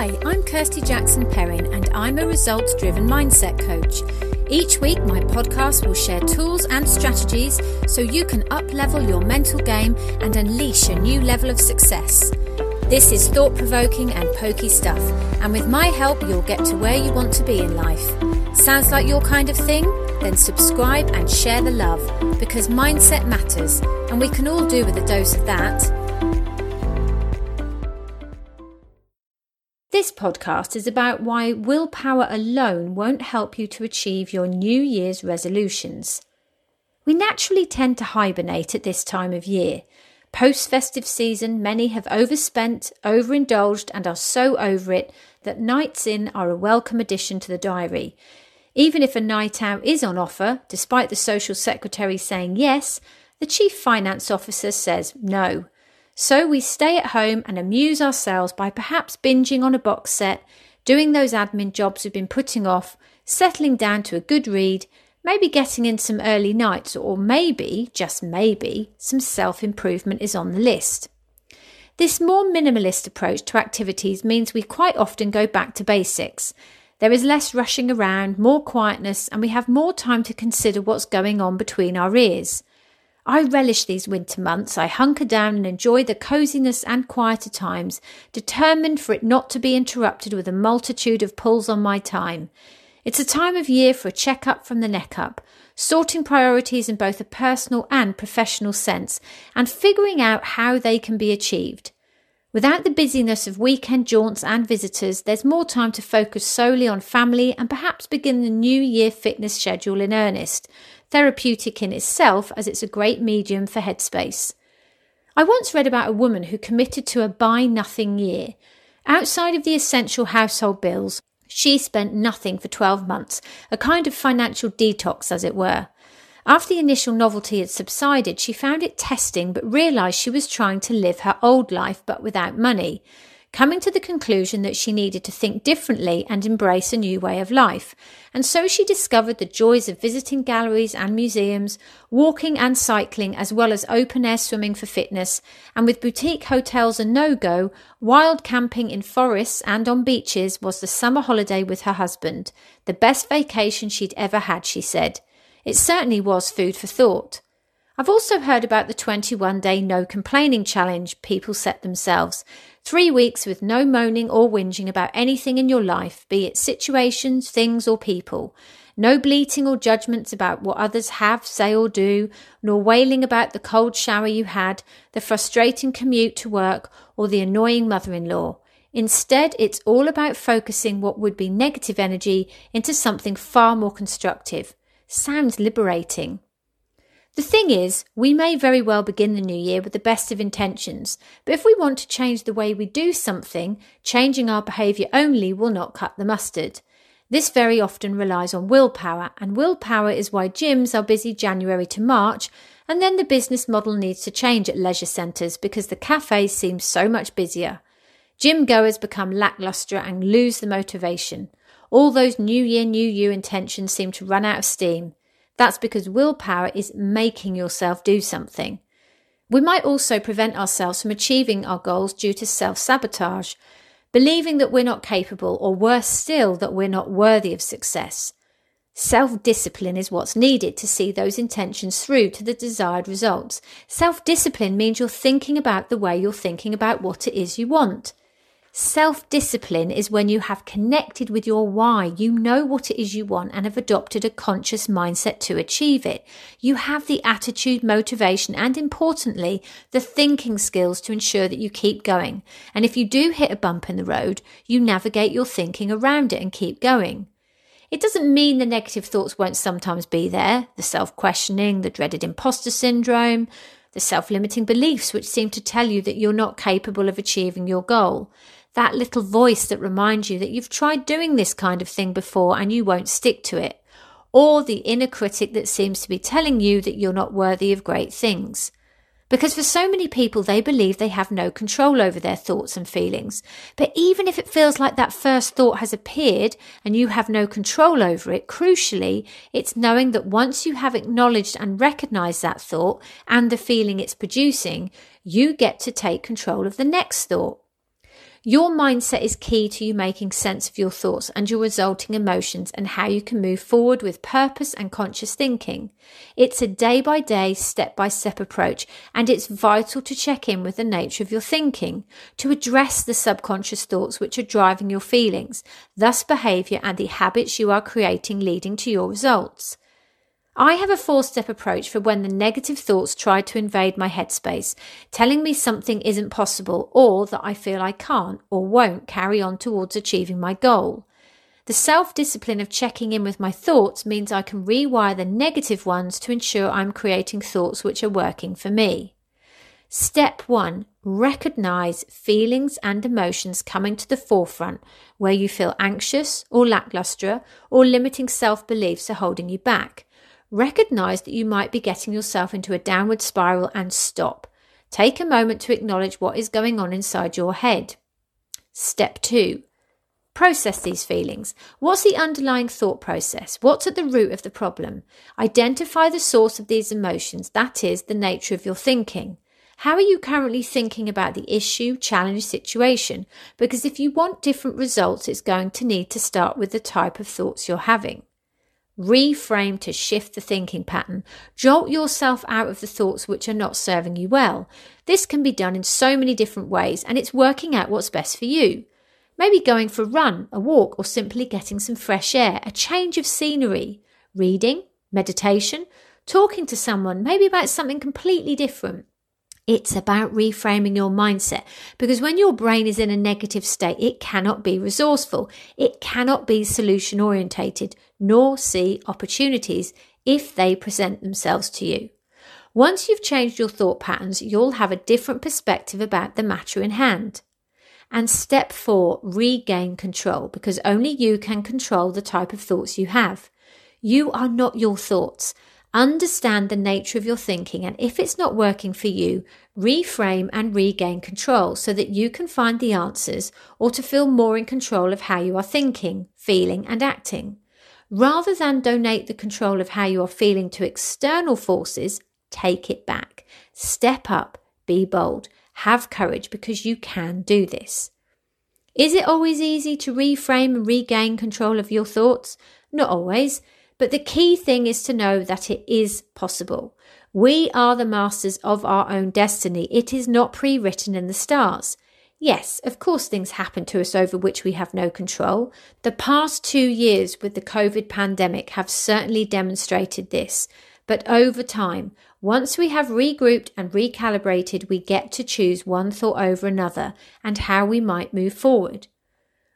Hi, I'm Kirsty Jackson Perrin, and I'm a results driven mindset coach. Each week, my podcast will share tools and strategies so you can up level your mental game and unleash a new level of success. This is thought provoking and pokey stuff, and with my help, you'll get to where you want to be in life. Sounds like your kind of thing? Then subscribe and share the love because mindset matters, and we can all do with a dose of that. This podcast is about why willpower alone won't help you to achieve your New Year's resolutions. We naturally tend to hibernate at this time of year. Post festive season, many have overspent, overindulged, and are so over it that nights in are a welcome addition to the diary. Even if a night out is on offer, despite the social secretary saying yes, the chief finance officer says no. So we stay at home and amuse ourselves by perhaps binging on a box set, doing those admin jobs we've been putting off, settling down to a good read, maybe getting in some early nights, or maybe, just maybe, some self improvement is on the list. This more minimalist approach to activities means we quite often go back to basics. There is less rushing around, more quietness, and we have more time to consider what's going on between our ears. I relish these winter months. I hunker down and enjoy the coziness and quieter times, determined for it not to be interrupted with a multitude of pulls on my time. It's a time of year for a check-up from the neck up, sorting priorities in both a personal and professional sense, and figuring out how they can be achieved. Without the busyness of weekend jaunts and visitors, there's more time to focus solely on family and perhaps begin the new year fitness schedule in earnest, therapeutic in itself as it's a great medium for headspace. I once read about a woman who committed to a buy nothing year. Outside of the essential household bills, she spent nothing for 12 months, a kind of financial detox, as it were. After the initial novelty had subsided, she found it testing but realised she was trying to live her old life but without money coming to the conclusion that she needed to think differently and embrace a new way of life. And so she discovered the joys of visiting galleries and museums, walking and cycling, as well as open air swimming for fitness, and with boutique hotels a no go, wild camping in forests and on beaches was the summer holiday with her husband. The best vacation she'd ever had, she said. It certainly was food for thought. I've also heard about the 21 day no complaining challenge people set themselves. Three weeks with no moaning or whinging about anything in your life, be it situations, things, or people. No bleating or judgments about what others have, say, or do, nor wailing about the cold shower you had, the frustrating commute to work, or the annoying mother in law. Instead, it's all about focusing what would be negative energy into something far more constructive. Sounds liberating. The thing is, we may very well begin the new year with the best of intentions, but if we want to change the way we do something, changing our behaviour only will not cut the mustard. This very often relies on willpower, and willpower is why gyms are busy January to March, and then the business model needs to change at leisure centres because the cafes seem so much busier. Gym goers become lacklustre and lose the motivation. All those New Year, New You intentions seem to run out of steam. That's because willpower is making yourself do something. We might also prevent ourselves from achieving our goals due to self sabotage, believing that we're not capable, or worse still, that we're not worthy of success. Self discipline is what's needed to see those intentions through to the desired results. Self discipline means you're thinking about the way you're thinking about what it is you want. Self discipline is when you have connected with your why. You know what it is you want and have adopted a conscious mindset to achieve it. You have the attitude, motivation, and importantly, the thinking skills to ensure that you keep going. And if you do hit a bump in the road, you navigate your thinking around it and keep going. It doesn't mean the negative thoughts won't sometimes be there the self questioning, the dreaded imposter syndrome, the self limiting beliefs which seem to tell you that you're not capable of achieving your goal that little voice that reminds you that you've tried doing this kind of thing before and you won't stick to it, or the inner critic that seems to be telling you that you're not worthy of great things. Because for so many people, they believe they have no control over their thoughts and feelings. But even if it feels like that first thought has appeared and you have no control over it, crucially, it's knowing that once you have acknowledged and recognized that thought and the feeling it's producing, you get to take control of the next thought. Your mindset is key to you making sense of your thoughts and your resulting emotions and how you can move forward with purpose and conscious thinking. It's a day by day, step by step approach, and it's vital to check in with the nature of your thinking, to address the subconscious thoughts which are driving your feelings, thus behavior and the habits you are creating leading to your results. I have a four step approach for when the negative thoughts try to invade my headspace, telling me something isn't possible or that I feel I can't or won't carry on towards achieving my goal. The self discipline of checking in with my thoughts means I can rewire the negative ones to ensure I'm creating thoughts which are working for me. Step one recognize feelings and emotions coming to the forefront where you feel anxious or lackluster or limiting self beliefs are holding you back. Recognize that you might be getting yourself into a downward spiral and stop. Take a moment to acknowledge what is going on inside your head. Step two, process these feelings. What's the underlying thought process? What's at the root of the problem? Identify the source of these emotions, that is, the nature of your thinking. How are you currently thinking about the issue, challenge, situation? Because if you want different results, it's going to need to start with the type of thoughts you're having. Reframe to shift the thinking pattern. Jolt yourself out of the thoughts which are not serving you well. This can be done in so many different ways, and it's working out what's best for you. Maybe going for a run, a walk, or simply getting some fresh air, a change of scenery, reading, meditation, talking to someone, maybe about something completely different. It's about reframing your mindset because when your brain is in a negative state, it cannot be resourceful. It cannot be solution orientated nor see opportunities if they present themselves to you. Once you've changed your thought patterns, you'll have a different perspective about the matter in hand. And step four, regain control because only you can control the type of thoughts you have. You are not your thoughts. Understand the nature of your thinking, and if it's not working for you, reframe and regain control so that you can find the answers or to feel more in control of how you are thinking, feeling, and acting. Rather than donate the control of how you are feeling to external forces, take it back. Step up, be bold, have courage because you can do this. Is it always easy to reframe and regain control of your thoughts? Not always. But the key thing is to know that it is possible. We are the masters of our own destiny. It is not pre written in the stars. Yes, of course, things happen to us over which we have no control. The past two years with the COVID pandemic have certainly demonstrated this. But over time, once we have regrouped and recalibrated, we get to choose one thought over another and how we might move forward.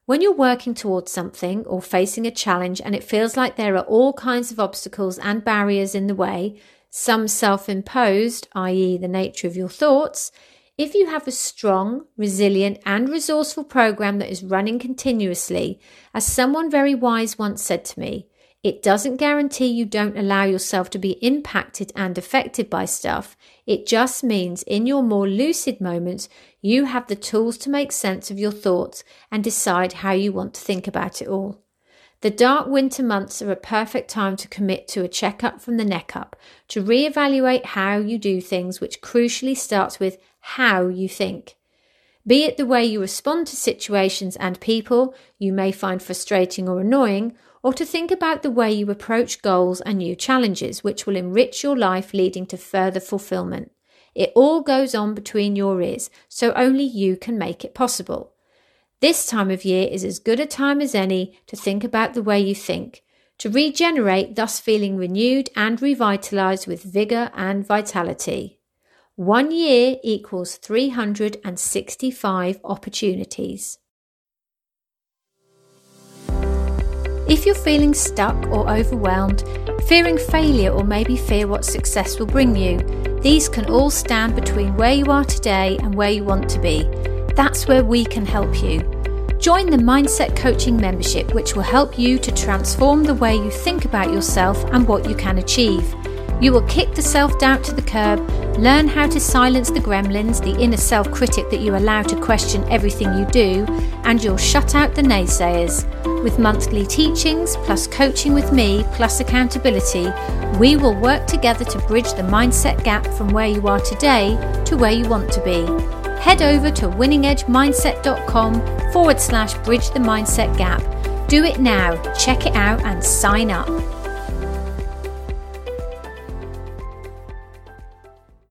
When you're working towards something or facing a challenge and it feels like there are all kinds of obstacles and barriers in the way, some self imposed, i.e., the nature of your thoughts, if you have a strong, resilient, and resourceful program that is running continuously, as someone very wise once said to me, it doesn't guarantee you don't allow yourself to be impacted and affected by stuff. It just means in your more lucid moments, you have the tools to make sense of your thoughts and decide how you want to think about it all. The dark winter months are a perfect time to commit to a checkup from the neck up, to re-evaluate how you do things, which crucially starts with how you think. Be it the way you respond to situations and people you may find frustrating or annoying, or to think about the way you approach goals and new challenges, which will enrich your life, leading to further fulfillment. It all goes on between your ears, so only you can make it possible. This time of year is as good a time as any to think about the way you think, to regenerate, thus feeling renewed and revitalized with vigor and vitality. One year equals 365 opportunities. If you're feeling stuck or overwhelmed, fearing failure, or maybe fear what success will bring you, these can all stand between where you are today and where you want to be. That's where we can help you. Join the Mindset Coaching membership, which will help you to transform the way you think about yourself and what you can achieve. You will kick the self doubt to the curb, learn how to silence the gremlins, the inner self critic that you allow to question everything you do, and you'll shut out the naysayers. With monthly teachings, plus coaching with me, plus accountability, we will work together to bridge the mindset gap from where you are today to where you want to be. head over to winningedgemindset.com forward slash bridge the mindset gap. Do it now, check it out, and sign up.